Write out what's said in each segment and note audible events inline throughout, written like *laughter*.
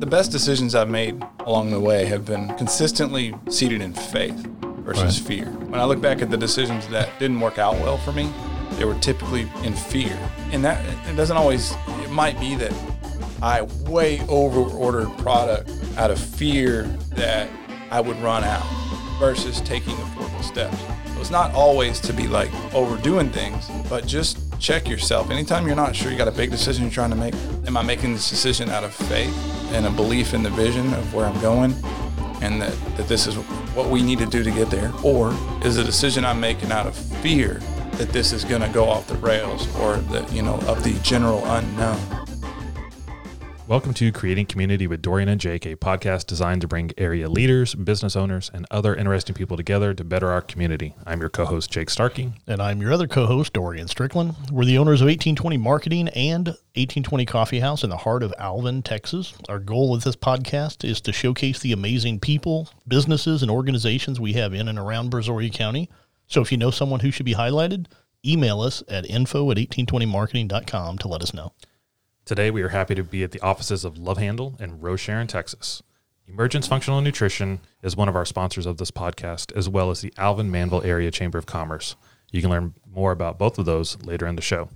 the best decisions I've made along the way have been consistently seated in faith versus Right. fear. When I look back at the decisions that didn't work out well for me, they were typically in fear. And that it doesn't always it might be that I way over ordered product out of fear that I would run out versus taking affordable steps. So it's not always to be like overdoing things, but just check yourself. Anytime you're not sure you got a big decision you're trying to make, am I making this decision out of faith and a belief in the vision of where I'm going and that, that this is what we need to do to get there? Or is the decision I'm making out of fear that this is going to go off the rails or that, you know, of the general unknown? Welcome to Creating Community with Dorian and Jake, a podcast designed to bring area leaders, business owners, and other interesting people together to better our community. I'm your co host, Jake Starkey. And I'm your other co host, Dorian Strickland. We're the owners of 1820 Marketing and 1820 Coffee House in the heart of Alvin, Texas. Our goal with this podcast is to showcase the amazing people, businesses, and organizations we have in and around Brazoria County. So if you know someone who should be highlighted, email us at info at 1820marketing.com to let us know. Today, we are happy to be at the offices of Love Handle in Rosharon, Texas. Emergence Functional Nutrition is one of our sponsors of this podcast, as well as the Alvin Manvel Area Chamber of Commerce. You can learn more about both of those later in the show.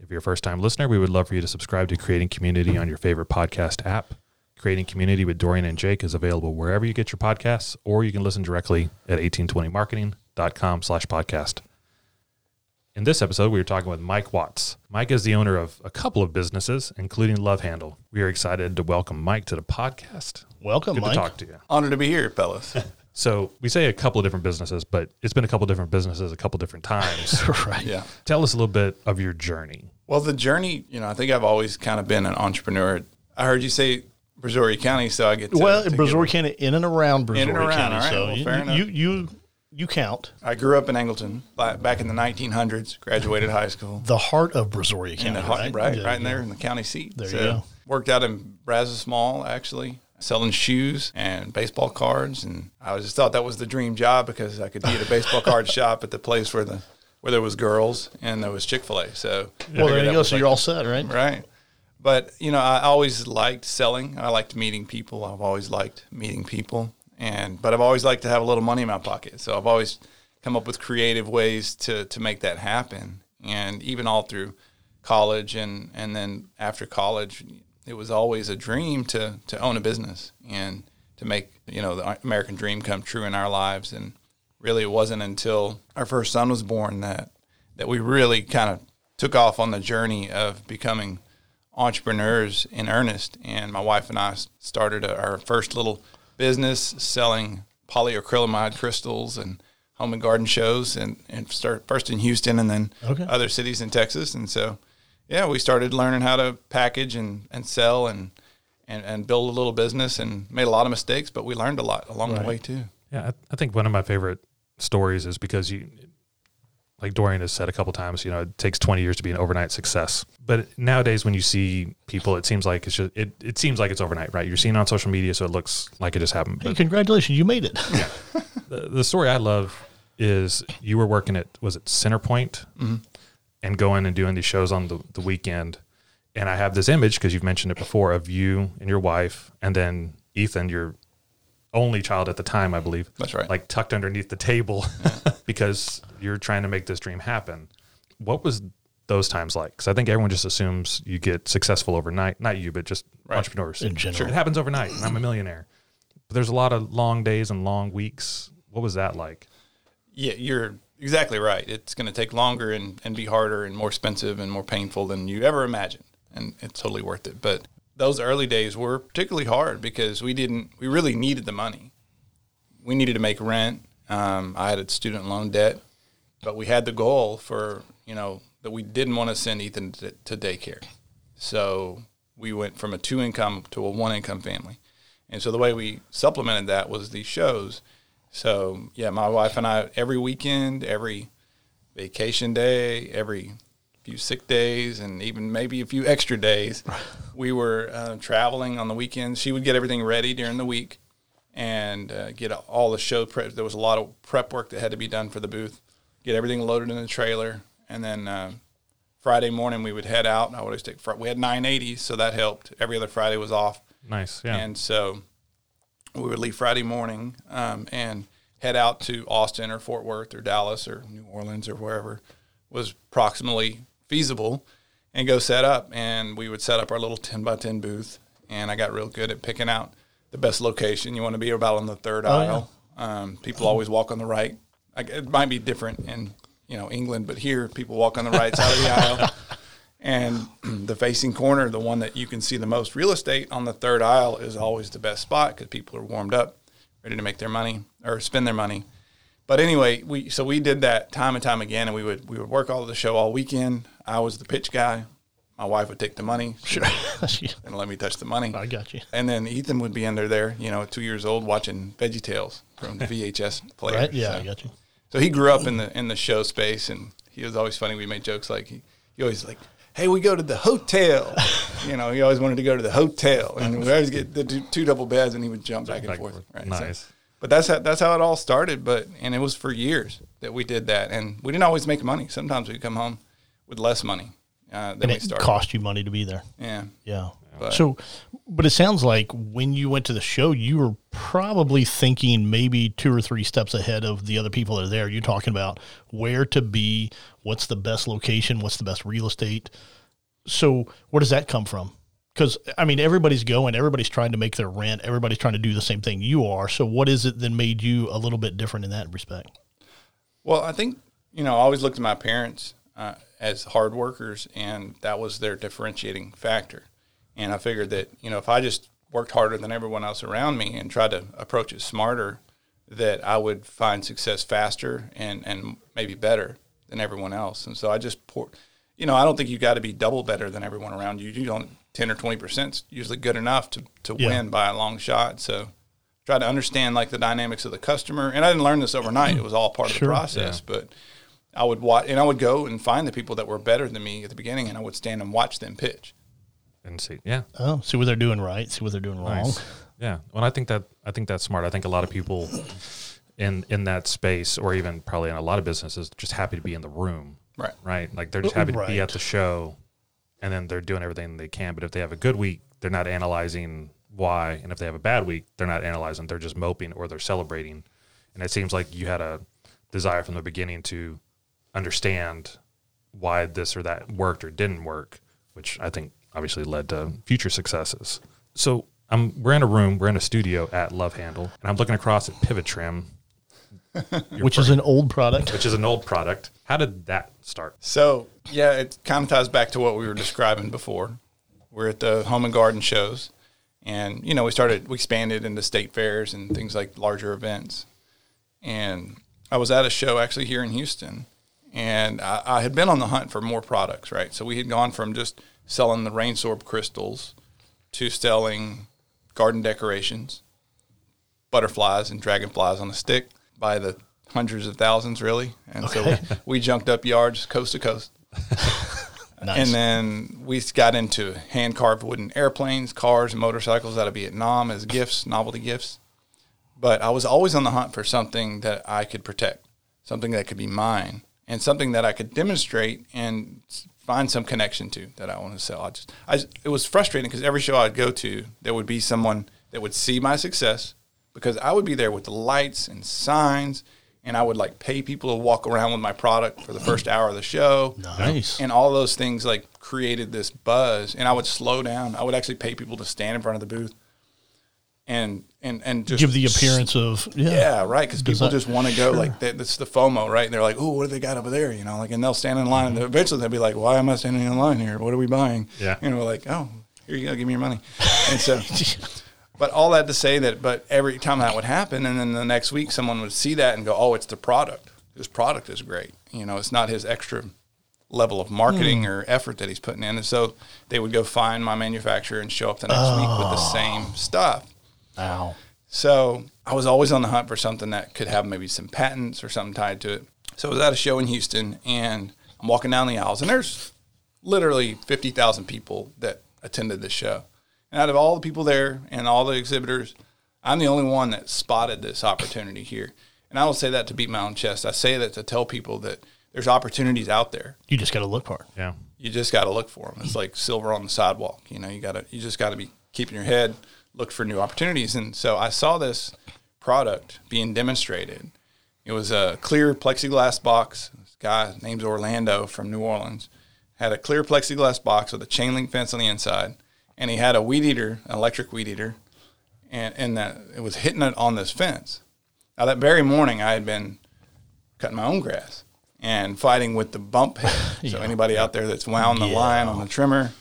If you're a first time listener, we would love for you to subscribe to Creating Community on your favorite podcast app. Creating Community with Dorian and Jake is available wherever you get your podcasts, or you can listen directly at 1820marketing.com slash podcast. In this episode, we are talking with Mike Watts. Mike is the owner of a couple of businesses, including Love Handle. We are excited to welcome Mike to the podcast. Welcome, Good Mike. to talk to you. Honored to be here, fellas. *laughs* So we say a couple of different businesses, but it's been a couple of different businesses a couple of different times. *laughs* right. yeah. Tell us a little bit of your journey. Well, the journey, you know, I think I've always kind of been an entrepreneur. I heard you say Brazoria County, so I get to, Well, to Brazoria County, in and around Brazoria In and around, County. all right. So Well, you, enough. you, you, you count I grew up in Angleton back in the 1900s. Graduated high school. the heart of Brazoria County. in the, right, right, Yeah, right in yeah. there in the county seat. There you go. Worked out in Brazos Mall actually, selling shoes and baseball cards, and I just thought that was the dream job because I could be at a baseball card *laughs* shop at the place where the where there was girls and there was Chick Fil A. So Well, there you go. So like, you're all set, right? right. But you know, I always liked selling. I liked meeting people. I've always liked meeting people, and but I've always liked to have a little money in my pocket. So I've always come up with creative ways to to make that happen. And even all through college and and then after college, it was always a dream to to own a business and to make you know the American dream come true in our lives. And really, it wasn't until our first son was born that that we really kind of took off on the journey of becoming entrepreneurs in earnest. And my wife and I started a, our first little business selling polyacrylamide crystals and home and garden shows, and and start first in Houston and then Okay. other cities in Texas. And so, yeah, we started learning how to package and, and sell and, and and build a little business and made a lot of mistakes, but we learned a lot along the way too. Yeah, I, I think one of my favorite stories is because you, like Dorian has said a couple times, you know, it takes 20 years to be an overnight success. But nowadays, when you see people, it seems like it's just, it, it seems like it's overnight, right? You're seeing on social media, so it looks like it just happened. Hey, congratulations, you made it. *laughs* the, the story I love is you were working at, was it Centerpoint mm-hmm. and going and doing these shows on the, the weekend. And I have this image, because you've mentioned it before, of you and your wife, and then Ethan, your only child at the time, I believe. That's right. Like tucked underneath the table *laughs* because you're trying to make this dream happen. What was those times like? Because I think everyone just assumes you get successful overnight. Not you, but just entrepreneurs. In general. It happens overnight. and I'm a millionaire. But there's a lot of long days and long weeks. What was that like? Yeah, you're exactly right. It's going to take longer and, and be harder and more expensive and more painful than you ever imagined. And it's totally worth it. But those early days were particularly hard because we didn't, we really needed the money. We needed to make rent. Um, I had a student loan debt, but we had the goal for, you know, that we didn't want to send Ethan to, to daycare. So we went from a two income to a one income family. And so the way we supplemented that was these shows. So yeah, my wife and I every weekend, every vacation day, every few sick days, and even maybe a few extra days, we were uh, traveling on the weekends. She would get everything ready during the week and uh, get all the show prep. There was a lot of prep work that had to be done for the booth. Get everything loaded in the trailer, and then uh, Friday morning we would head out. I would always take. Fri- We had 980s, so that helped. Every other Friday was off. Nice. Yeah. And so we would leave Friday morning um, and head out to Austin or Fort Worth or Dallas or New Orleans or wherever was proximally feasible and go set up. And we would set up our little 10 by 10 booth. And I got real good at picking out the best location. You want to be about on the third Oh, yeah. aisle. Um, people always walk on the right. I, it might be different in you know England, but here people walk on the right side of the aisle. *laughs* And *clears throat* the facing corner, the one that you can see the most real estate on the third aisle, is always the best spot because people are warmed up, ready to make their money or spend their money. But anyway, we so we did that time and time again, and we would we would work all of the show all weekend. I was the pitch guy. My wife would take the money Sure. *laughs* and let me touch the money. I got you. And then Ethan would be under there, you know, two years old, watching Veggie Tales from the *laughs* VHS player. Right? Yeah, So- I got you. so he grew up in the in the show space, and he was always funny. We made jokes like he, he always like, "Hey, we go to the hotel." *laughs* you know, he always wanted to go to the hotel, and we always get the two, two double beds, and he would jump back and Back and forth. forth. Right. Nice. So, but that's how that's how it all started. But and it was for years that we did that, and we didn't always make money. Sometimes we'd come home with less money uh, than And it started. cost you money to be there. yeah. Yeah. But- so, but it sounds like when you went to the show, you were probably thinking maybe two or three steps ahead of the other people that are there. You're talking about where to be, what's the best location, what's the best real estate. So, where does that come from? Because I mean, everybody's going, everybody's trying to make their rent, everybody's trying to do the same thing you are. So, what is it that made you a little bit different in that respect? Well, I think you know I always looked at my parents uh, as hard workers, and that was their differentiating factor. And I figured that you know if I just worked harder than everyone else around me and tried to approach it smarter, that I would find success faster and and maybe better than everyone else. And so I just pour, you know, I don't think you got to be double better than everyone around you. You don't ten or twenty percent usually good enough to to Yeah. win by a long shot. So try to understand like the dynamics of the customer. And I didn't learn this overnight. It was all part of the process. But I would watch, and I would go and find the people that were better than me at the beginning, and I would stand and watch them pitch. and see. Yeah. Oh, see what they're doing right, see what they're doing wrong. Nice. Yeah. Well, I think that I think that's smart. I think a lot of people in in that space, or even probably in a lot of businesses, just happy to be in the room. Right. Right. Like they're just happy to be at the show, and then they're doing everything they can. But if they have a good week, they're not analyzing why, and if they have a bad week, they're not analyzing. They're just moping or they're celebrating. And it seems like you had a desire from the beginning to understand why this or that worked or didn't work, which I think obviously led to future successes. So I'm we're in a room, we're in a studio at Love Handle, and I'm looking across at Pivot Trim, *laughs* Which is an old product. which is an old product. How did that start? So yeah, it kind of ties back to what we were describing before. We're at the home and garden shows, and you know we started we expanded into state fairs and things like larger events. And I was at a show actually here in Houston, and I, I had been on the hunt for more products. Right, so we had gone from just selling the rain sorb crystals to selling garden decorations, butterflies and dragonflies on a stick by the hundreds of thousands, really. And so we, we junked up yards coast to coast. *laughs* Nice. And then we got into hand carved wooden airplanes, cars, and motorcycles out of Vietnam as gifts, novelty gifts. But I was always on the hunt for something that I could protect, something that could be mine, and something that I could demonstrate and find some connection to that I want to sell. I just, I, just- it was frustrating because every show I'd go to, there would be someone that would see my success because I would be there with the lights and signs, and I would like pay people to walk around with my product for the first hour of the show nice. and all those things like created this buzz and i would slow down i would actually pay people to stand in front of the booth and and and just Give the appearance of yeah. yeah right because people just want to go like that, that's the fomo right? And they're like oh what do they got over there? You know like and they'll stand in line and eventually they'll be like why am i standing in line here? What are we buying? Yeah. you know like oh here you go give me your money. And so *laughs* but all that to say that but every time that would happen and then the next week someone would see that and go oh it's the product. His product is great. You know it's not his extra level of marketing hmm. or effort that he's putting in and so they would go find my manufacturer and show up the next week with the ah. same stuff Wow. so I was always on the hunt for something that could have maybe some patents or something tied to it. So I was at a show in Houston and I'm walking down the aisles and there's literally 50,000 people that attended the show. And out of all the people there and all the exhibitors, I'm the only one that spotted this opportunity here. And I don't say that to beat my own chest. I say that to tell people that there's opportunities out there. You just got to look hard. Yeah. You just got to look for them. It's like silver on the sidewalk. You know, you got to you just got to be keeping your head looked for new opportunities. And so I saw this product being demonstrated. It was a clear plexiglass box. This guy named Orlando from New Orleans had a clear plexiglass box with a chain link fence on the inside, and he had a weed eater, an electric weed eater, and and that it was hitting it on this fence. Now that very morning, I had been cutting my own grass and fighting with the bump head. *laughs* So anybody out there that's wound the Yeah. line on the trimmer,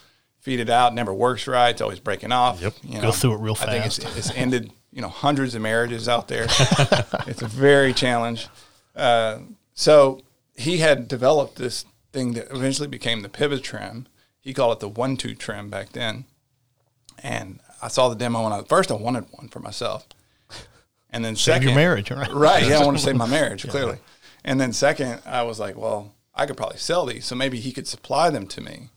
feed it out, never works right. It's always breaking off. Yep. You Go through it real fast. I think it's, it's ended, you know, hundreds of marriages out there. *laughs* it's a very challenge. Uh, so he had developed this thing that eventually became the pivot trim. He called it the one-two trim back then. And I saw the demo and I, first I wanted one for myself. And then Save second, your marriage, right? Right. Yeah, I want to *laughs* save my marriage, clearly. And then second, I was like, well, I could probably sell these, so maybe he could supply them to me.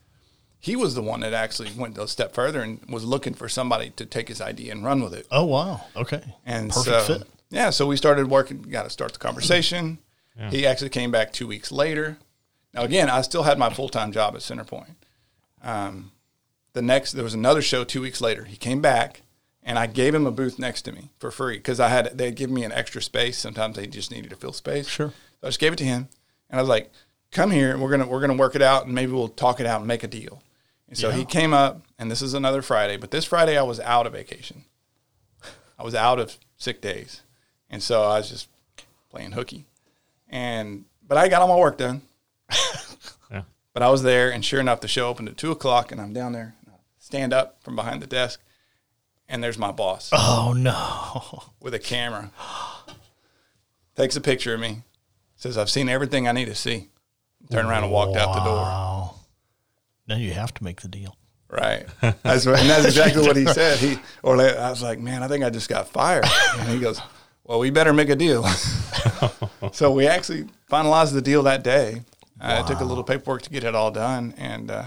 He was the one that actually went a step further and was looking for somebody to take his idea and run with it. Oh wow. Okay. And perfect so, fit. yeah, so we started working, got to start the conversation. He actually came back two weeks later. Now, again, I still had my full time job at Centerpoint. Um, the next, there was another show two weeks later. He came back, and I gave him a booth next to me for free because I had they'd give me an extra space. Sometimes they just needed to fill space. Sure. So I just gave it to him, and I was like, "Come here, and we're gonna we're gonna work it out, and maybe we'll talk it out and make a deal." And so he came up, and this is another Friday, but this Friday I was out of vacation. I was out of sick days, and so I was just playing hooky, and but I got all my work done. Yeah. But I was there, and sure enough, the show opened at two o'clock, and I'm down there, stand up from behind the desk, and there's my boss Oh no. with a camera, takes a picture of me, says, "I've seen everything I need to see." Turned around and walked out the door. Wow. Now you have to make the deal. Right. That's right. And that's exactly what he *laughs* said. He or like, I was like, man, I think I just got fired. And he goes, well, we better make a deal. *laughs* so we actually finalized the deal that day. Uh, It took a little paperwork to get it all done, and uh,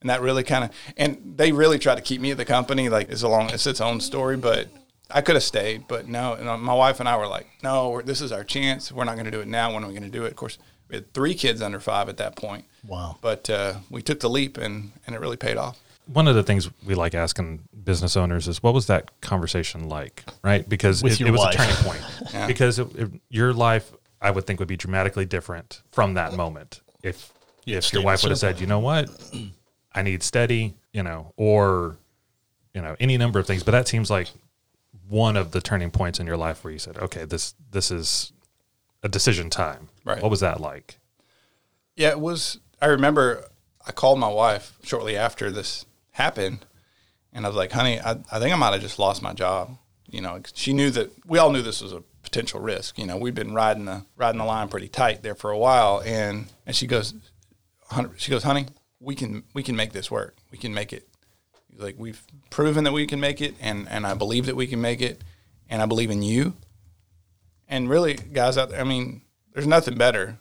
and that really kind of and they really tried to keep me at the company. Like it's a long, it's its own story, but I could have stayed, but no. And uh, my wife and I were like, no, we're, this is our chance. We're not going to do it now. When are we going to do it? Of course, we had three kids under five at that point. Wow. But uh, we took the leap, and and it really paid off. One of the things we like asking business owners is what was that conversation like, right? Because With it, your it was wife. a turning point. *laughs* Because it, it- your life, I would think, would be dramatically different from that moment if if your wife would have said, you know what, I need steady, you know, or you know any number of things. But that seems like one of the turning points in your life where you said, okay, this this is a decision time. Right. What was that like? Yeah, it was. I remember I called my wife shortly after this happened, and I was like, "Honey, I, I think I might have just lost my job." You know, she knew that we all knew this was a potential risk. You know, we'd been riding the riding the line pretty tight there for a while, and and she goes, "Hun- she goes, "Honey, we can we can make this work. We can make it." Like we've proven that we can make it, and and I believe that we can make it, and I believe in you. And really, guys out there, I mean, there's nothing better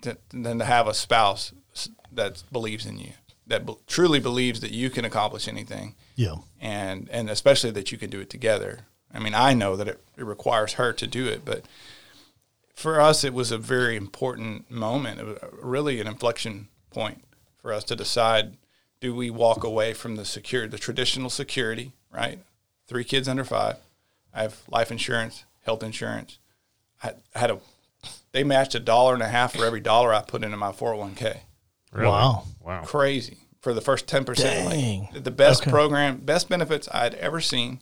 to, than to have a spouse that believes in you, that be, truly believes that you can accomplish anything, Yeah. and and especially that you can do it together. I mean, I know that it, it requires her to do it, but for us, it was a very important moment, it was really an inflection point for us to decide: do we walk away from the secure, the traditional security, right? Three kids under five. I have life insurance, health insurance. I, I had a they matched a dollar and a half for every dollar I put into my 401k. Really? Wow. Wow. Crazy for the first 10%. Dang. Like, the best Okay. program, best benefits I'd ever seen.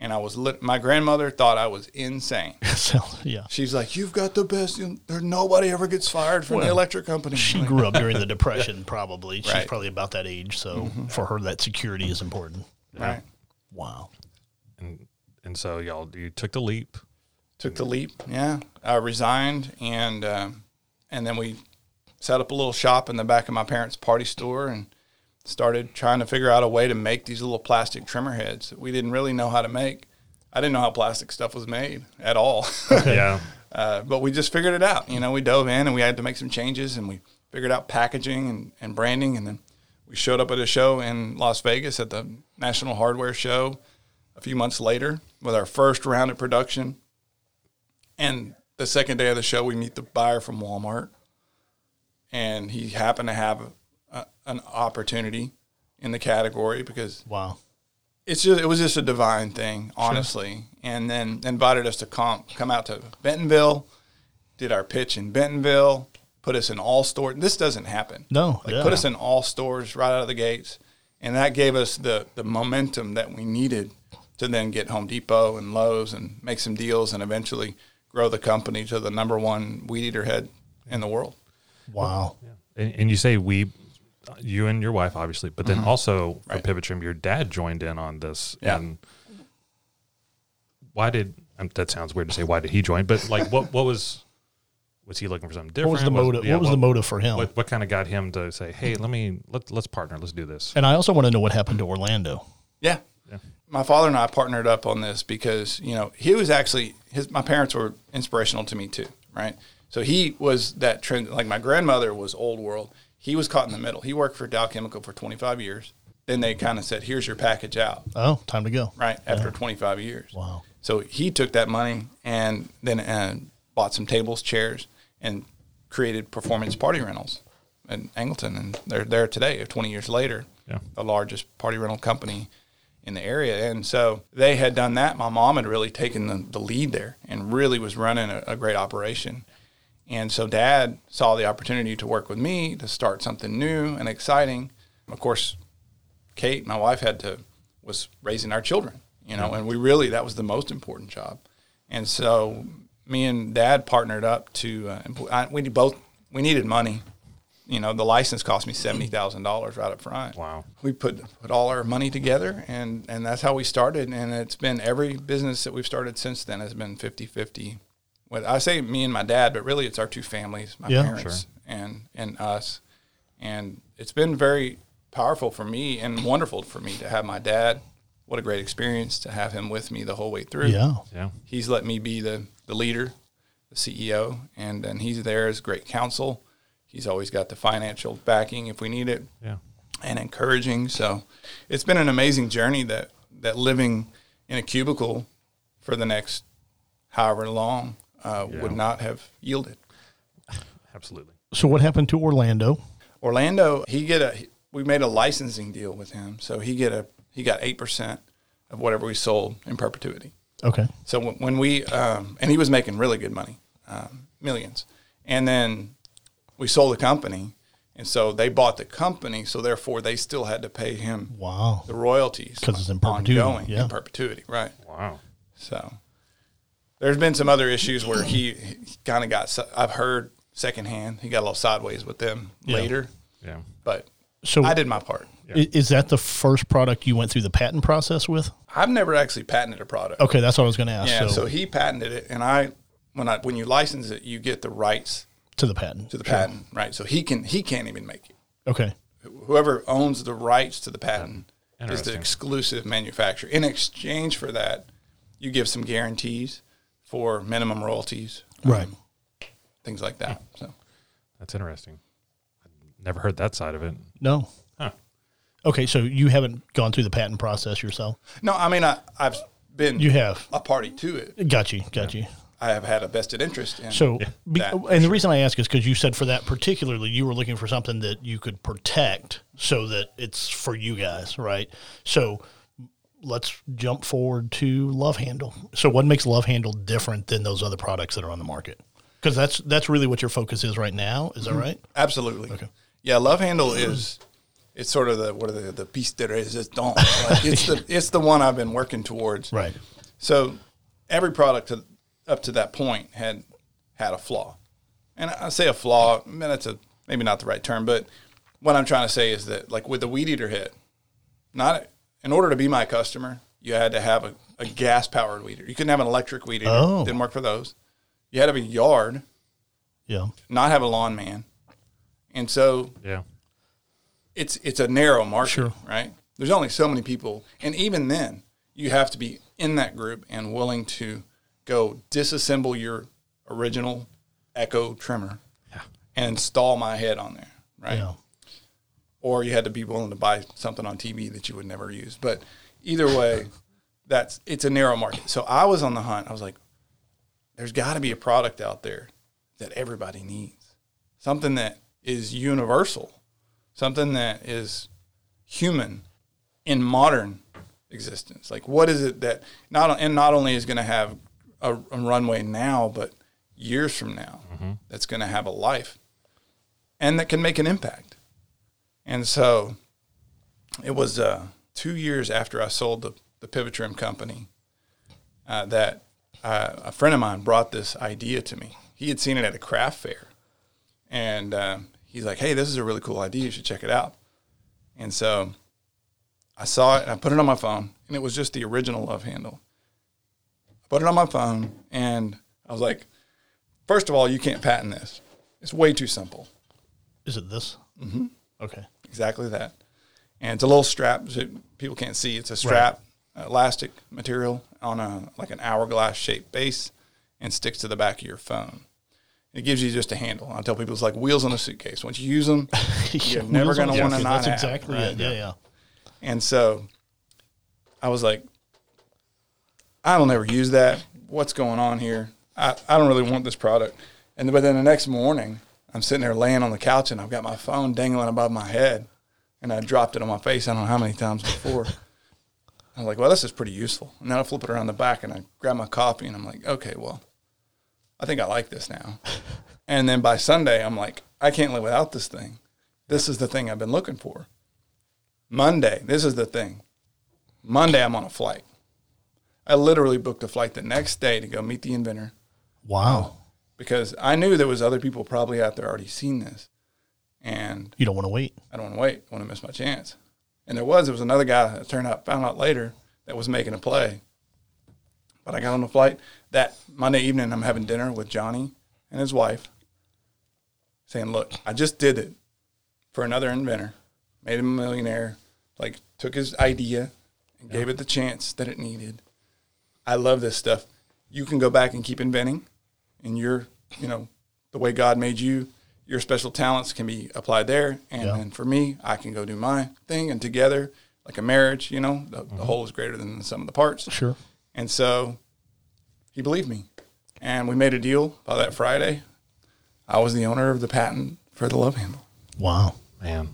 And I was lit, my grandmother thought I was insane. *laughs* So yeah. She's like, "You've got the best. you know, There nobody ever gets fired from the electric company." She Like, grew up during the *laughs* depression probably. She's Right. Mm-hmm. probably about that age, so for her that security is important. right. Wow. And and so y'all you took the leap. Took the leap. Yeah, I resigned, and um, and then we set up a little shop in the back of my parents' party store and started trying to figure out a way to make these little plastic trimmer heads that we didn't really know how to make. I didn't know how plastic stuff was made at all. *laughs* yeah. *laughs* Uh, but we just figured it out. You know, we dove in and we had to make some changes and we figured out packaging and, and branding. And then we showed up at a show in Las Vegas at the National Hardware Show a few months later with our first round of production. And the second day of the show, we meet the buyer from Walmart. And he happened to have a, an opportunity in the category because Wow. it's just it was just a divine thing, honestly. And then invited us to come come out to Bentonville, did our pitch in Bentonville, put us in all stores. This doesn't happen. No, like yeah. put us in all stores right out of the gates, and that gave us the the momentum that we needed to then get Home Depot and Lowe's and make some deals and eventually grow the company to the number one weed eater head in the world. Wow. And, and you say we, you and your wife, obviously, but then also for Right. Pivot Trim, your dad joined in on this. Yeah. And why did um, that sounds weird to say? Why did he join? But like, what what was was he looking for something different? What was the motive? yeah, what was the motive for him? What what kind of got him to say, hey, let me let let's partner, let's do this. and I also want to know what happened to Orlando. Yeah, yeah. My father and I partnered up on this because, you know, he was actually his my parents were inspirational to me too, right? So he was that trend like my grandmother was old world. He was caught in the middle. He worked for Dow Chemical for 25 years. Then they kind of said, "Here's your package out." Oh, time to go. Right after 25 years. Wow. So he took that money and then uh, bought some tables, chairs, and created Performance Party Rentals in Angleton, and they're there today. 20 years later, Yeah. the largest party rental company in the area. And so they had done that. My mom had really taken the, the lead there and really was running a, a great operation. And so dad saw the opportunity to work with me to start something new and exciting. Of course, Kate, my wife, had to was raising our children, you know, and we really that was the most important job. And so me and dad partnered up to uh, I, we both we needed money. You know, the license cost me seventy thousand dollars right up front. Wow. We put put all our money together, and and that's how we started. And it's been every business that we've started since then has been 50-50. Well, I say me and my dad, but really it's our two families, my Yeah. parents and and us. And it's been very powerful for me and wonderful for me to have my dad. What a great experience to have him with me the whole way through Yeah. Yeah. he's let me be the, the leader, the CEO, and then he's there as great counsel. He's always got the financial backing if we need it Yeah. and encouraging. So it's been an amazing journey that, that living in a cubicle for the next however long uh, Yeah. would not have yielded. *laughs* Absolutely. So what happened to Orlando? Orlando, he get a we made a licensing deal with him, so he get a he got eight percent of whatever we sold in perpetuity. Okay. So when, when we um, and he was making really good money, um, millions, and then we sold the company, and so they bought the company, so therefore they still had to pay him Wow. the royalties because it's in perpetuity, ongoing yeah. in perpetuity, right? Wow. So there's been some other issues where he, he kind of got I've heard secondhand he got a little sideways with them Yeah. later, Yeah. but So I did my part. i- is that the first product you went through the patent process with? I've never actually patented a product. Okay, that's what I was going to ask. Yeah, so, so he patented it, and I when I when you license it, you get the rights to the patent. to the patent, right? So he can he can't even make it. Okay. Whoever owns the rights to the patent is the exclusive manufacturer. In exchange for that, you give some guarantees for minimum royalties, um, Right. things like that. So That's interesting. Never heard that side of it. No. Huh. Okay, so you haven't gone through the patent process yourself. no, I mean I I've been You have. a party to it. Got you. Got you. I have had a vested interest in. So, be, That, for and the reason I ask is because you said for that particularly, you were looking for something that you could protect so that it's for you guys, right? So, let's jump forward to Love Handle. So, what makes Love Handle different than those other products that are on the market? Because that's that's really what your focus is right now. Is that mm-hmm. right? Absolutely. Okay. Yeah, Love Handle is it's sort of the what are the the piece de resistance. Like it's the *laughs* it's the one I've been working towards. Right. So every product to, up to that point had had a flaw, and I say a flaw. I mean, that's a maybe not the right term, but what I'm trying to say is that like with the weed eater hit, not in order to be my customer, you had to have a, a gas powered weed eater. You couldn't have an electric weed eater. Oh. Didn't work for those. You had to have a yard, Yeah. not have a lawn man, and so Yeah. it's it's a narrow market, Sure. right? There's only so many people, and even then, you have to be in that group and willing to go disassemble your original Echo trimmer and install my head on there, right? Yeah. Or you had to be willing to buy something on TV that you would never use. But either way, *laughs* that's it's a narrow market. So I was on the hunt. I was like, there's got to be a product out there that everybody needs, something that is universal, something that is human in modern existence. Like, what is it that not and not only is going to have a, a, runway now, but years from now, that's going to have a life, and that can make an impact. And so, it was uh, two years after I sold the the pivot trim company uh, that uh, a friend of mine brought this idea to me. He had seen it at a craft fair, and uh, he's like, "Hey, this is a really cool idea. You should check it out." And so I saw it and I put it on my phone, and it was just the original love handle. Put it on my phone, and I was like, first of all, you can't patent this. It's way too simple. Is it this? Mm-hmm. Okay. Exactly that. And it's a little strap so people can't see. It's a strap, elastic material on a like an hourglass shaped base, and sticks to the back of your phone. It gives you just a handle. I tell people it's like wheels on a suitcase. Once you use them, *laughs* you're never going to want to not That's exactly right? it. Yeah, yeah. And so I was like, I don't ever use that. What's going on here? I, I don't really want this product. And but then the next morning, I'm sitting there laying on the couch and I've got my phone dangling above my head and I dropped it on my face. I don't know how many times before. *laughs* I was like, well, this is pretty useful. And then I flip it around the back and I grab my coffee and I'm like, okay, well, I think I like this now. *laughs* and then by Sunday, I'm like, I can't live without this thing. This is the thing I've been looking for. Monday, this is the thing. Monday, I'm on a flight. I literally booked a flight the next day to go meet the inventor Wow. because I knew there was other people probably out there already seen this, and You don't want to wait. I don't want to wait. I want to miss my chance. And there was there was another guy that turned out found out later that was making a play. But I got on the flight that Monday evening. I'm having dinner with Johnny and his wife, saying, "Look, I just did it for another inventor, made him a millionaire. Like took his idea and gave it the chance that it needed. I love this stuff. You can go back and keep inventing, and your, you know, the way God made you, your special talents can be applied there. And Yeah. then for me, I can go do my thing, and together, like a marriage, you know, the, the mm-hmm. whole is greater than the sum of the parts. Sure. And so he believed me. And we made a deal by that Friday. I was the owner of the patent for the love handle. Wow. Man,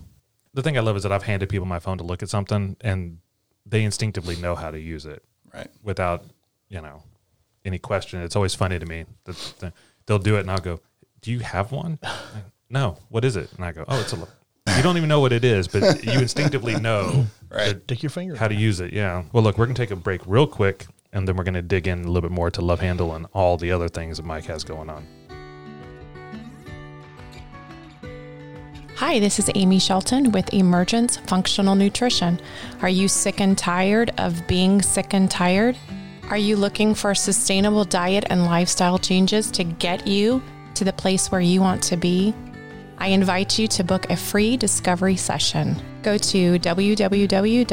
the thing I love is that I've handed people my phone to look at something, and they instinctively know how to use it Right. without, you know, any question. It's always funny to me that that they'll do it, and I'll go, "Do you have one?" Like, *laughs* no. What is it? And I go, "Oh, it's a." You don't even know what it is, but you *laughs* instinctively know Right. Stick your finger. how to use it. Yeah. Well, look, we're gonna take a break real quick, and then we're gonna dig in a little bit more to Love Handle and all the other things that Mike has going on. Hi, this is Amy Shelton with Emergence Functional Nutrition. Are you sick and tired of being sick and tired? Are you looking for sustainable diet and lifestyle changes to get you to the place where you want to be? I invite you to book a free discovery session. Go to www.efn.fit.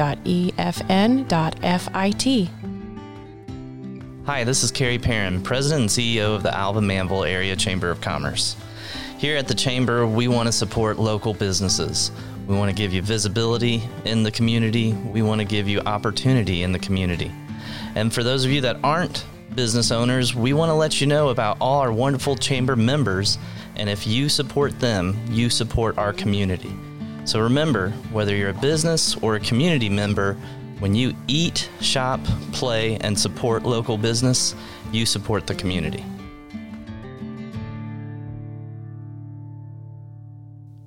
Hi, this is Kerry Perrin, President and CEO of the Alvin Manvel Area Chamber of Commerce. Here at the Chamber, we want to support local businesses. We want to give you visibility in the community. We want to give you opportunity in the community. And for those of you that aren't business owners, we want to let you know about all our wonderful Chamber members. And if you support them, you support our community. So remember, whether you're a business or a community member, when you eat, shop, play, and support local business, you support the community.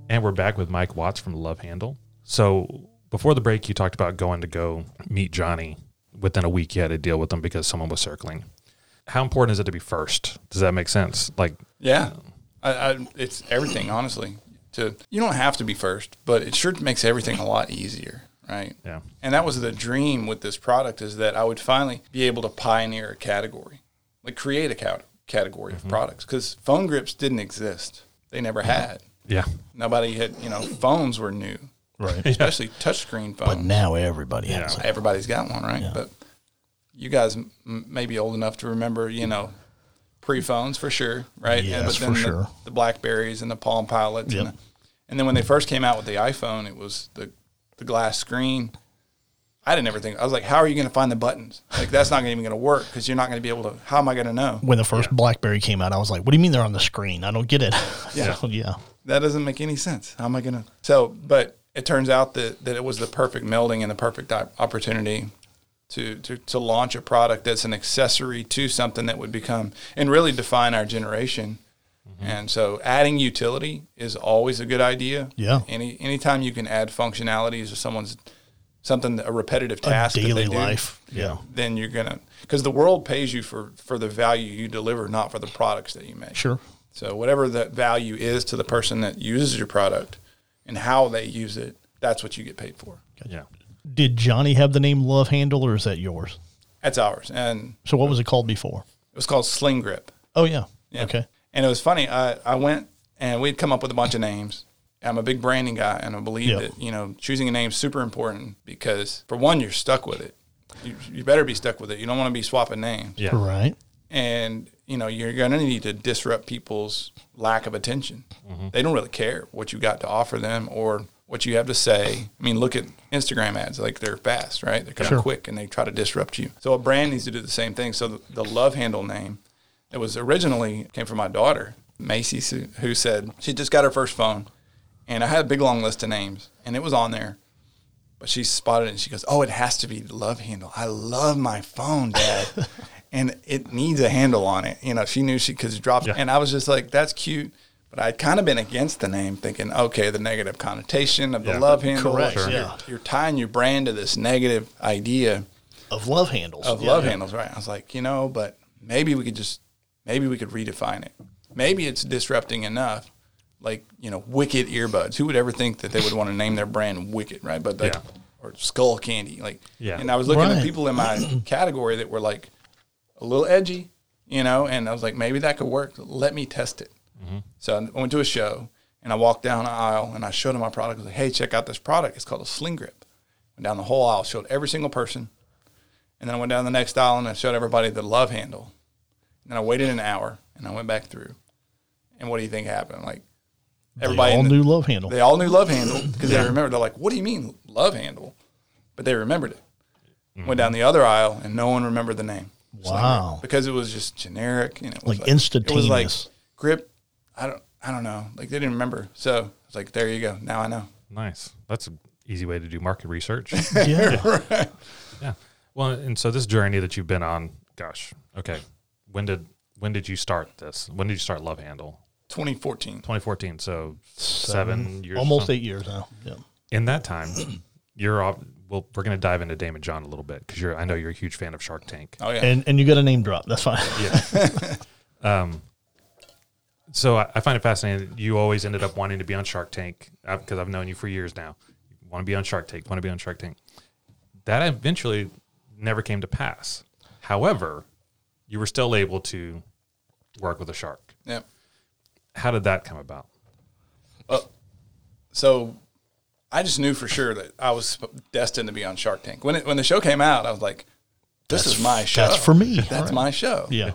And we're back with Mike Watts from Love Handle. So before the break, you talked about going to go meet Johnny. Within a week, you had to deal with them because someone was circling. How important is it to be first? Does that make sense? Like, Yeah, I, I, it's everything. Honestly, to you don't have to be first, but it sure makes everything a lot easier, right? yeah, And that was the dream with this product is that I would finally be able to pioneer a category, like create a cat- category of mm-hmm. products, because phone grips didn't exist. They never mm-hmm. had. yeah, Nobody had, you know, phones were new, Right. especially touchscreen phones. But now everybody has it. Everybody's got one, right? But you guys m- may be old enough to remember, you know, pre-phones for sure, right? Yes, but for the, sure. The Blackberries and the Palm Pilots, Yep. and, the, and then when they first came out with the iPhone, it was the the glass screen. I didn't ever think. I was like, how are you going to find the buttons? Like that's not even going to work because you're not going to be able to. How am I going to know? When the first BlackBerry came out, I was like, "What do you mean they're on the screen? I don't get it." *laughs* Yeah. So, yeah. That doesn't make any sense. How am I going to? So, but it turns out that, that it was the perfect melding and the perfect opportunity. to, to, to launch a product that's an accessory to something that would become and really define our generation. Mm-hmm. And so adding utility is always a good idea. Yeah. Any anytime you can add functionalities to someone's something a repetitive task A daily do, life. Yeah. then you're gonna because the world pays you for for the value you deliver, not for the products that you make. Sure. So whatever that value is to the person that uses your product and how they use it, that's what you get paid for. Yeah. Did Johnny have the name Love Handle or is that yours? That's ours, and So what was it called before? it was called Sling Grip. Oh yeah. Yeah. Okay. And it was funny. I, I went and we'd come up with a bunch of names. I'm a big branding guy, and I believe Yeah. that you know choosing a name is super important because for one, you're stuck with it. You, you better be stuck with it. You don't want to be swapping names. Yeah. Right. And you know you're going to need to disrupt people's lack of attention. Mm-hmm. They don't really care what you got to offer them or what you have to say. I mean, look at Instagram ads; like they're fast, right? They're kind Sure. of quick, and they try to disrupt you. So a brand needs to do the same thing. So the, the love handle name, it was originally came from my daughter Macy, who- who said she just got her first phone, and I had a big long list of names, and it was on there. But she spotted it and she goes, "Oh, it has to be love handle. I love my phone, Dad, *laughs* and it needs a handle on it." You know, she knew she could drop, Yeah. and I was just like, "That's cute." But I'd kind of been against the name, thinking, "Okay, the negative connotation of the Yeah. love handle. Correct, You're- yeah. You're tying your brand to this negative idea Of love handles. of Yeah, love yeah. handles, right?" I was like, you know, but maybe we could just, maybe we could redefine it. Maybe it's disrupting enough like you know wicked earbuds who would ever think that they would want to name their brand wicked right but like Yeah. or skull candy like Yeah. and i was looking Right. at people in my *clears throat* category that were like a little edgy you know and i was like maybe that could work. Let me test it. Mm-hmm. So i went to a show and i walked down an aisle and i showed them my product. I was like hey check out this product. It's called a sling grip. Went down the whole aisle showed every single person. And then i went down the next aisle and i showed everybody the love handle. And then i waited an hour and i went back through. And what do you think happened? Like Everybody all in the- knew love handle. they all knew love handle because they remembered. They're like, "What do you mean love handle?" But they remembered it. Mm-hmm. Went down the other aisle and no one remembered the name. Wow. Because it was just generic and it was Like It was like grip. I don't. I don't know. Like they didn't remember. So it's like, there you go. Now I know. Nice. That's an easy way to do market research. *laughs* yeah. *laughs* yeah. Well, and so this journey that you've been on, gosh, okay. When did when did you start this? When did you start Love Handle? 2014. 2014. So seven, years. Almost so. eight years now. Yeah. In that time, *clears throat* you're off. Well, we're going to dive into Daymond John a little bit because you're. I know you're a huge fan of Shark Tank. Oh yeah. And and you got a name drop. That's fine. Yeah. *laughs* um, so I, I find it fascinating. that You always ended up wanting to be on Shark Tank because I've known you for years now. You want to be on Shark Tank. Want to be on Shark Tank. That eventually never came to pass. However, you were still able to work with a shark. yeah. How did that come about? So I just knew for sure that I was destined to be on Shark Tank. When it, when the show came out, I was like, "This is my show. that's for me. That's Right. my show." Yeah.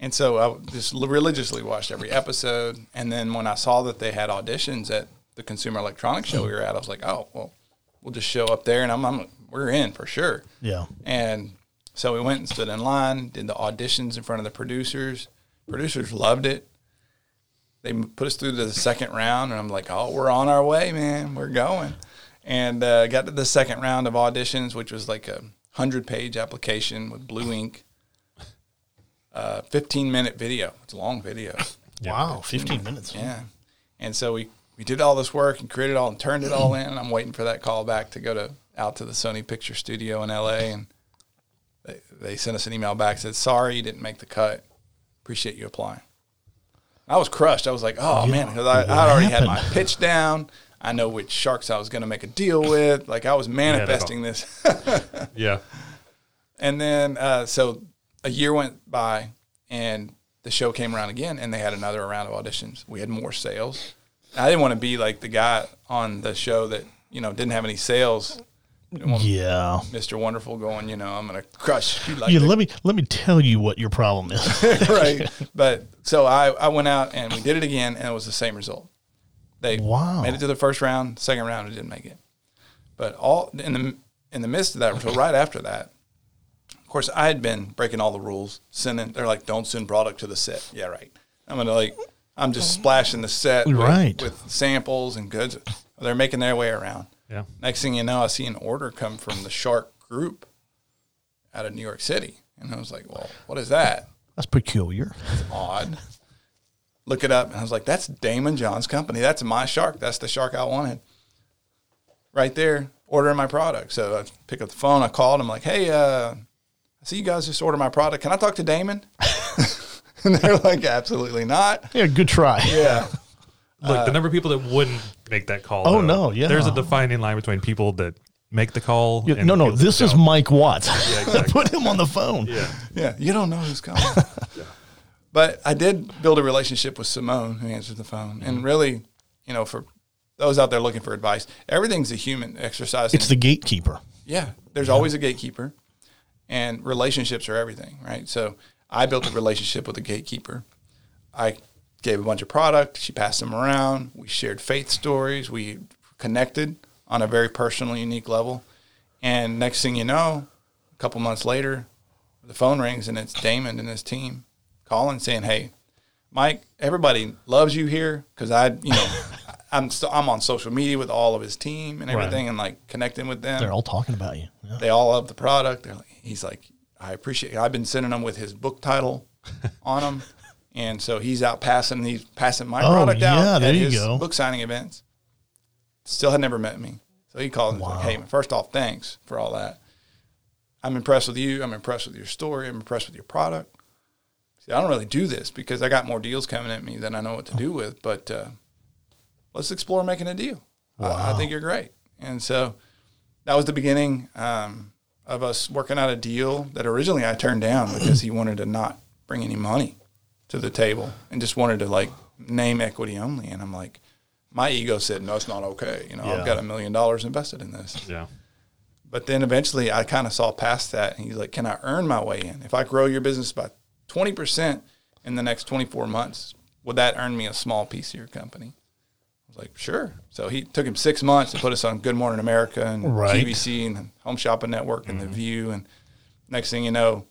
And so I just religiously watched every episode. And then when I saw that they had auditions at the Consumer Electronics Show hmm. we were at, I was like, "Oh, well, we'll just show up there, and I'm, I'm we're in for sure." Yeah. And so we went and stood in line, did the auditions in front of the producers. Producers loved it. They put us through to the second round, and I'm like, oh, we're on our way, man. We're going. And uh, got to the second round of auditions, which was like a 100 page application with blue ink, uh, 15 minute video. It's a long video. *laughs* Wow. Fifteen minutes. Yeah. And so we, we did all this work and created all and turned it all in. I'm waiting for that call back to go to out to the Sony Picture Studio in LA and they, they sent us an email back said, Sorry you didn't make the cut. Appreciate you applying. I was crushed. I was like, Oh man, because I, already had my pitch down. I know which sharks I was going to make a deal with. Like I was manifesting this. *laughs* Yeah. And then, uh, so a year went by, and the show came around again, and they had another round of auditions. We had more sales. I didn't want to be like the guy on the show that you know didn't have any sales. Yeah. Mr. Wonderful going, you know, I'm gonna crush you like Yeah, the- let me let me tell you what your problem is. *laughs* right. *laughs* But so I, I went out and we did it again, and it was the same result. They Wow. made it to the first round, second round, it didn't make it. But all in the in the midst of that, so right after that, of course, I had been breaking all the rules, sending. They're like, "Don't send product to the set." Yeah, right. I'm gonna like, I'm just splashing the set with, Right. with samples and goods. They're making their way around. Yeah. Next thing you know, I see an order come from the Shark Group, out of New York City. And I was like, well, what is that? That's peculiar. That's odd. Look it up. And I was like, that's Daymond John's company. That's my shark. That's the shark I wanted. Right there, ordering my product. So I pick up the phone. I called him like, hey, uh, I see you guys just ordered my product. Can I talk to Daymond? *laughs* and they're like, absolutely not. Yeah, good try. Yeah. Look, the number of people that wouldn't make that call. Oh, though, no, yeah. There's a defining line between people that make the call. Yeah, and no, no, this is don't. Mike Watts. *laughs* exactly. Put him on the phone. Yeah. Yeah, you don't know who's *laughs* coming. But I did build a relationship with Simone, who answered the phone, Mm-hmm. and really, you know, for those out there looking for advice, everything's a human exercise. It's the gatekeeper. yeah, there's always a gatekeeper, and relationships are everything, right? So I built a relationship with a gatekeeper. I gave a bunch of product. She passed them around. We shared faith stories. We connected on a very personal, unique level. And next thing you know, a couple months later, the phone rings and it's Daymond and his team calling saying, "Hey, Mike, everybody loves you here because I, you know, *laughs* I'm so, I'm on social media with all of his team and Right. everything, and like connecting with them. They're all talking about you. Yeah. They all love the product. They're like, he's like, I appreciate. It. I've been sending them with his book title *laughs* on him, and so he's out passing. He's passing my Oh, product out yeah, there at you his go. book signing events. Still had never met me, so he called and like, "Hey, first off, thanks for all that. I'm impressed with you. I'm impressed with your story. I'm impressed with your product. See, I don't really do this because I got more deals coming at me than I know what to do with. But uh, let's explore making a deal. I, I think you're great. And so that was the beginning um, of us working out a deal that originally I turned down because he wanted to not bring any money to the table and just wanted to like name equity only. And I'm like, my ego said, no, it's not okay. You know, Yeah. I've got a million dollars invested in this. Yeah. But then eventually I kind of saw past that. And he's like, Can I earn my way in? If I grow your business by 20% in the next 24 months, would that earn me a small piece of your company? I was like, Sure. So he took him six months to put us on Good Morning America and Right. QVC and Home Shopping Network and The mm-hmm. View. And next thing you know,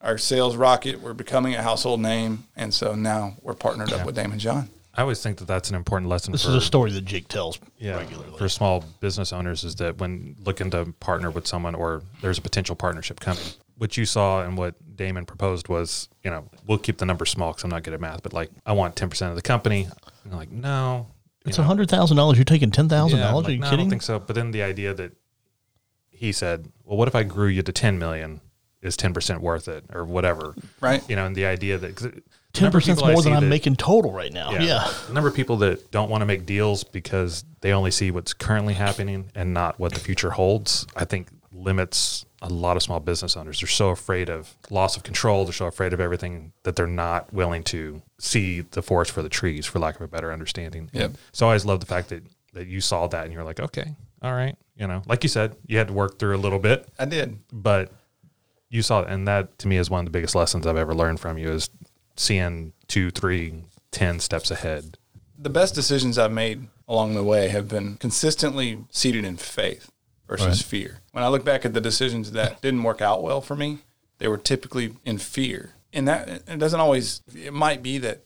our sales rocket, we're becoming a household name. And so now we're partnered up with Daymond John. I always think that that's an important lesson This for is a story that Jake tells yeah, regularly. for small business owners is that when looking to partner with someone or there's a potential partnership coming, what you saw and what Daymond proposed was, you know, we'll keep the number small because I'm not good at math, but like I want 10% of the company. And I'm like, no. It's a hundred thousand dollars. You're taking ten thousand yeah, I'm dollars? Are you no, I kidding? don't think so. But then the idea that he said, well, what if I grew you to 10 million? Is 10% worth it or whatever? Right. You know, and the idea that 'cause the Ten number of percent people I more than I'm that- making total right now. Yeah. the number of people that don't want to make deals because they only see what's currently happening and not what the future holds, I think limits a lot of small business owners. They're so afraid of loss of control. They're so afraid of everything that they're not willing to see the forest for the trees, for lack of a better understanding. Yep. So I always love the fact that, that you saw that and you're like, okay, all right. You know, like you said, you had to work through a little bit, I did. but you saw and that to me is one of the biggest lessons I've ever learned from you is seeing two, three, ten steps ahead. the best decisions I've made along the way have been consistently seated in faith versus fear. When I look back at the decisions that didn't work out well for me, they were typically in fear. And that it doesn't always it might be that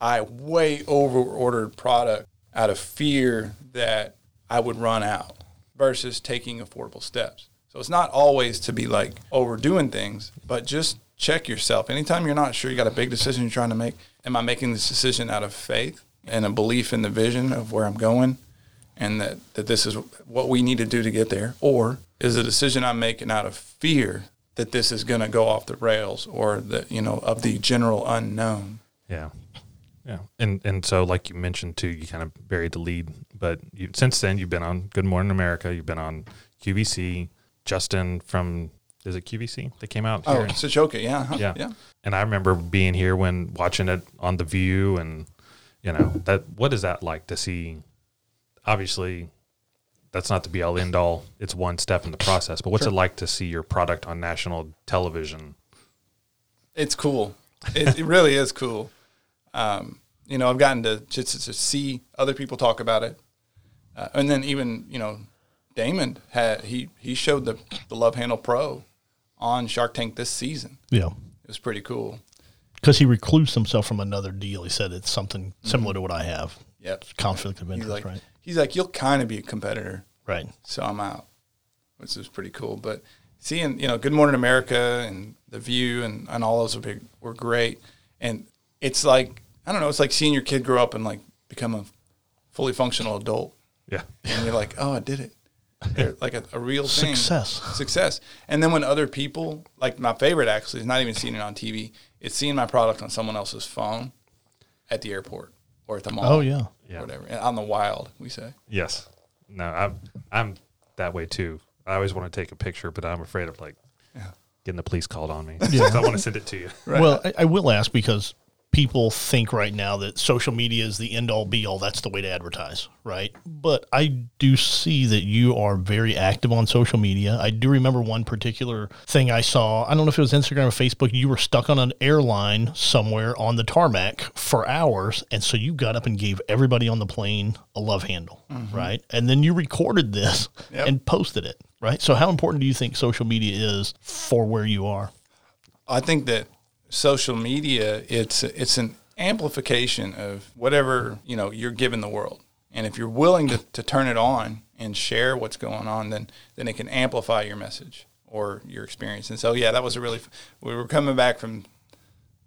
I way over ordered product out of fear that I would run out versus taking affordable steps. So it's not always to be like overdoing things, but just check yourself. Anytime you're not sure you got a big decision you're trying to make, am I making this decision out of faith and a belief in the vision of where I'm going and that, that this is what we need to do to get there? Or is the decision I'm making out of fear that this is going to go off the rails or the, you know, of the general unknown? Yeah. Yeah. And and so like you mentioned too, you kind of buried the lead, but you, since then you've been on Good Morning America, you've been on QVC, Justin from is it QVC that came out Oh, here? Sochoka, yeah. huh, yeah. Yeah. And I remember being here when watching it on the View and you know, that what is that like to see obviously that's not the be all end all. It's one step in the process. But what's it like to see your product on national television? It's cool. It, it really is cool. Um, you know, I've gotten to just to see other people talk about it, uh, and then even you know, Daymond had he he showed the the Love Handle Pro on Shark Tank this season. Yeah. It was pretty cool. Because he reclused himself from another deal. He said it's something similar to what I have. Yep. Conflict of He's interest, like right? he's like you'll kind of be a competitor, Right. so I'm out, which is pretty cool. But seeing you know Good Morning America and The View and, and all those were big, were great, and it's like I don't know, it's like seeing your kid grow up and like become a fully functional adult, Yeah. and you're like, oh, I did it, like a, a real thing. Success. success. And then when other people, like my favorite actually, is not even seeing it on TV, it's seeing my product on someone else's phone at the airport or at the mall. Oh, yeah. Yeah. whatever, out in the wild, we say. Yes. No, I'm I'm that way too. I always want to take a picture, but I'm afraid of like getting the police called on me. Yeah. *laughs* I want to send it to you. Well, I, I will ask because people think right now that social media is the end all be all. That's the way to advertise, right? But I do see that you are very active on social media. I do remember one particular thing I saw. I don't know if it was Instagram or Facebook. You were stuck on an airline somewhere on the tarmac for hours. And so you got up and gave everybody on the plane a love handle, mm-hmm. right? And then you recorded this Yep. and posted it, right? So, how important do you think social media is for where you are? I think that social media it's it's an amplification of whatever you know you're giving the world, and if you're willing to, to turn it on and share what's going on, then then it can amplify your message or your experience. And so yeah, that was a really we were coming back from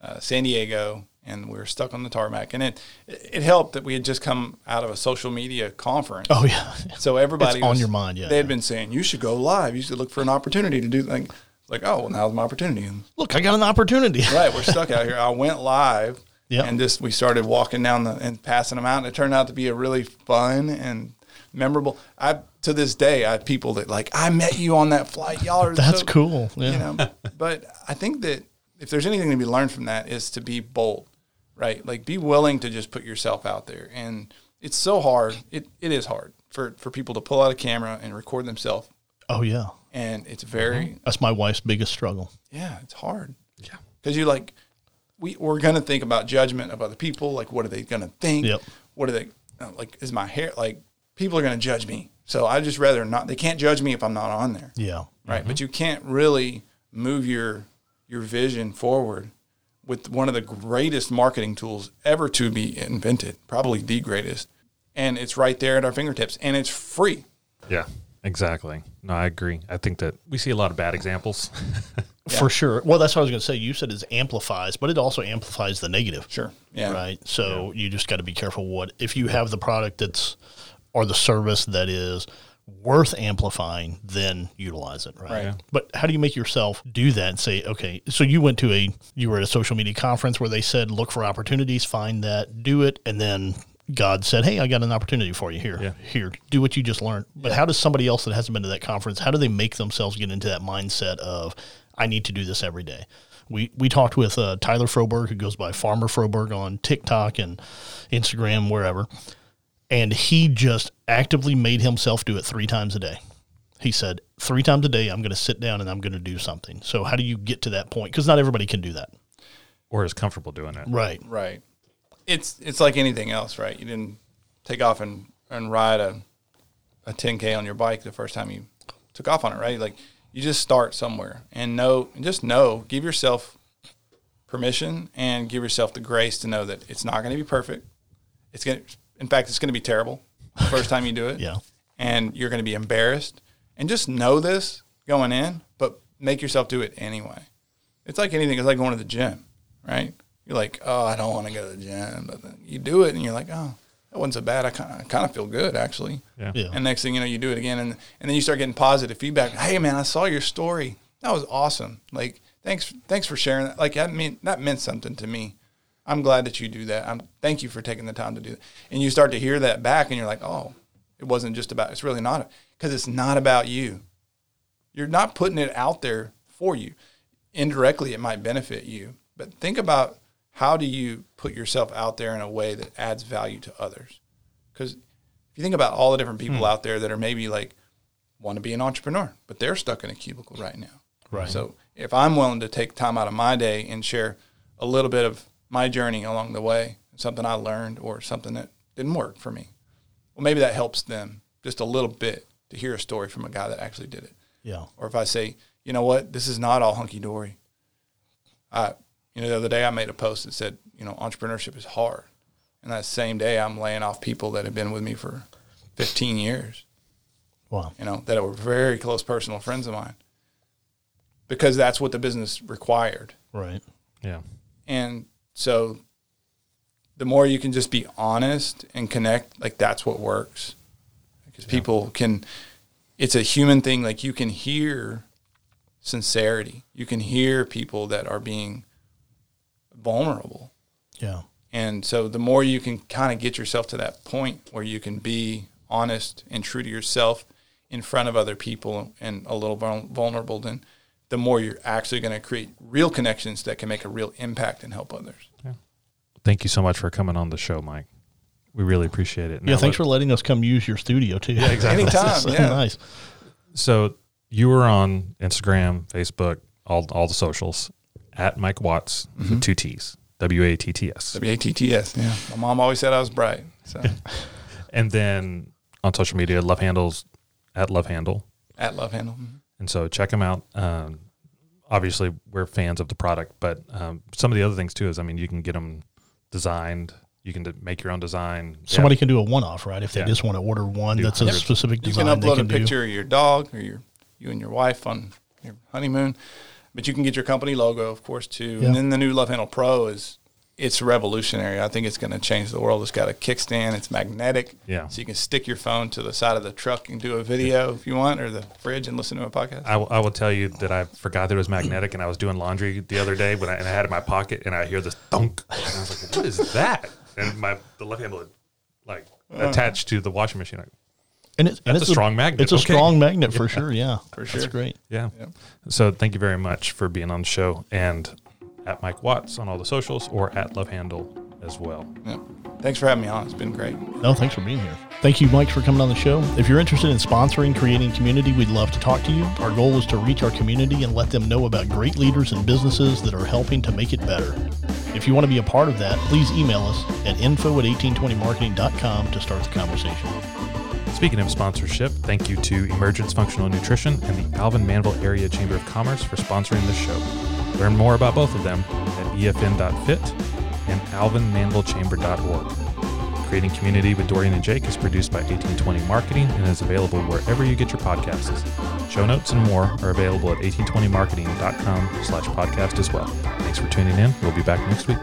uh, San Diego and we were stuck on the tarmac, and it it helped that we had just come out of a social media conference. Oh, yeah. So everybody It's on your mind, yeah. They had been saying you should go live. You should look for an opportunity to do like like oh well now's my opportunity and Look, I got an opportunity. *laughs* right we're *laughs* stuck out here. I went live Yep. and just we started walking down the and passing them out. And it turned out to be a really fun and memorable. I to this day I have people that like I met you on that flight. Y'all are That's so-" cool. Yeah. You know, *laughs* but I think that if there's anything to be learned from that is to be bold, right? Like be willing to just put yourself out there. And it's so hard. It it is hard for for people to pull out a camera and record themselves. Oh, yeah. And it's very That's my wife's biggest struggle. yeah, it's hard. Yeah, because you like we we're gonna think about judgment of other people. Like, what are they gonna think? Yep. What are they uh, like? Is my hair like? People are gonna judge me. So I just rather not. They can't judge me if I'm not on there, Yeah. right? But you can't really move your your vision forward with one of the greatest marketing tools ever to be invented, probably the greatest. And it's right there at our fingertips, and it's free. Yeah. Exactly. No, I agree. I think that we see a lot of bad examples. *laughs* For sure. Well, that's what I was going to say. You said it amplifies, but it also amplifies the negative. Sure. Yeah. Right. So you just got to be careful what, if you have the product that's, or the service that is worth amplifying, then utilize it. Right. Right. Yeah. But how do you make yourself do that and say, okay, so you went to a, you were at a social media conference where they said, look for opportunities, find that, do it. And then God said, hey, I got an opportunity for you here. Yeah. Here, do what you just learned. But how does somebody else that hasn't been to that conference, how do they make themselves get into that mindset of, I need to do this every day? We, we talked with uh, Tyler Froberg, who goes by Farmer Froberg on TikTok and Instagram, wherever. And he just actively made himself do it three times a day. He said, three times a day, I'm going to sit down and I'm going to do something. So, how do you get to that point? Because not everybody can do that. or is comfortable doing it. Right. Right. It's it's like anything else, right? You didn't take off and, and ride a a 10k on your bike the first time you took off on it, right? Like you just start somewhere and know and just know, give yourself permission and give yourself the grace to know that it's not going to be perfect. It's going to in fact, it's going to be terrible the first time you do it. *laughs* Yeah. And you're going to be embarrassed. And just know this going in, but make yourself do it anyway. It's like anything. It's like going to the gym, right? You're like, oh, I don't want to go to the gym, but then you do it, and you're like, oh, that wasn't so bad. I kind of, kind of feel good actually. Yeah. Yeah. And next thing you know, you do it again, and and then you start getting positive feedback. Hey, man, I saw your story. That was awesome. Like, thanks, thanks for sharing that. Like, that mean that meant something to me. I'm glad that you do that. I'm thank you for taking the time to do that. And you start to hear that back, and you're like, oh, it wasn't just about. It's really not because it's not about you. You're not putting it out there for you. Indirectly, it might benefit you, but think about how do you put yourself out there in a way that adds value to others. Because if you think about all the different people hmm. out there that are maybe like want to be an entrepreneur, but they're stuck in a cubicle right now. Right. So if I'm willing to take time out of my day and share a little bit of my journey along the way, something I learned or something that didn't work for me, well, maybe that helps them just a little bit to hear a story from a guy that actually did it. Yeah. Or if I say, you know what, this is not all hunky dory. I, you know, the other day I made a post that said, you know, entrepreneurship is hard. And that same day I'm laying off people that have been with me for 15 years, Wow. you know, that were very close personal friends of mine. because that's what the business required. Right. Yeah. And so the more you can just be honest and connect, like that's what works. Because people can, it's a human thing. Like you can hear sincerity, you can hear people that are being vulnerable. Yeah. And so the more you can kind of get yourself to that point where you can be honest and true to yourself in front of other people and a little vulnerable, then the more you're actually going to create real connections that can make a real impact and help others. Thank you so much for coming on the show, Mike. We really appreciate it. Yeah. Thanks for letting us come use your studio too. Yeah, exactly. Anytime, *laughs* yeah. nice. So you were on Instagram, Facebook, all all the socials at Mike Watts with two T's, W A T T S, W A T T S. Yeah. My mom always said I was bright. So *laughs* and then on social media, love handles at love handle, at Love Handle. Mhm. and so check them out. Um, obviously, we're fans of the product, but um, some of the other things too is, I mean, you can get them designed. You can make your own design. Somebody have- can do a one-off, right? If they Yeah. just want to order one Do that's a specific You design, you can they upload can a do. picture of your dog or your you and your wife on your honeymoon, but you can get your company logo, of course, too. Yeah. And then the new Love Handle Pro is it's revolutionary. I think it's going to change the world. It's got a kickstand. It's magnetic. Yeah. So you can stick your phone to the side of the truck and do a video if you want, or the fridge and listen to a podcast. I will- tell you that I forgot that it was magnetic, and I was doing laundry the other day when I, and I had it in my pocket, and I hear this thunk, and I was like, "What is that?" And my the left handle like uh. attached to the washing machine. Like, and it's, and That's it's a strong magnet. It's a Okay. strong magnet for sure. Yeah, For sure. That's great. yeah. Yep. So thank you very much for being on the show, and at Mike Watts on all the socials, or at Love Handle as well. Yeah. Thanks for having me on. It's been great. No, thanks for being here. Thank you, Mike, for coming on the show. If you're interested in sponsoring Creating Community, we'd love to talk to you. Our goal is to reach our community and let them know about great leaders and businesses that are helping to make it better. If you want to be a part of that, please email us at info at 1820marketing.com to start the conversation. Speaking of sponsorship, thank you to Emergence Functional Nutrition and the Alvin Manvel Area Chamber of Commerce for sponsoring this show. Learn more about both of them at efn.fit and alvinmanvelchamber.org. Creating Community with Dorian and Jake is produced by 1820 Marketing and is available wherever you get your podcasts. Show notes and more are available at 1820marketing.com slash podcast as well. Thanks for tuning in. We'll be back next week.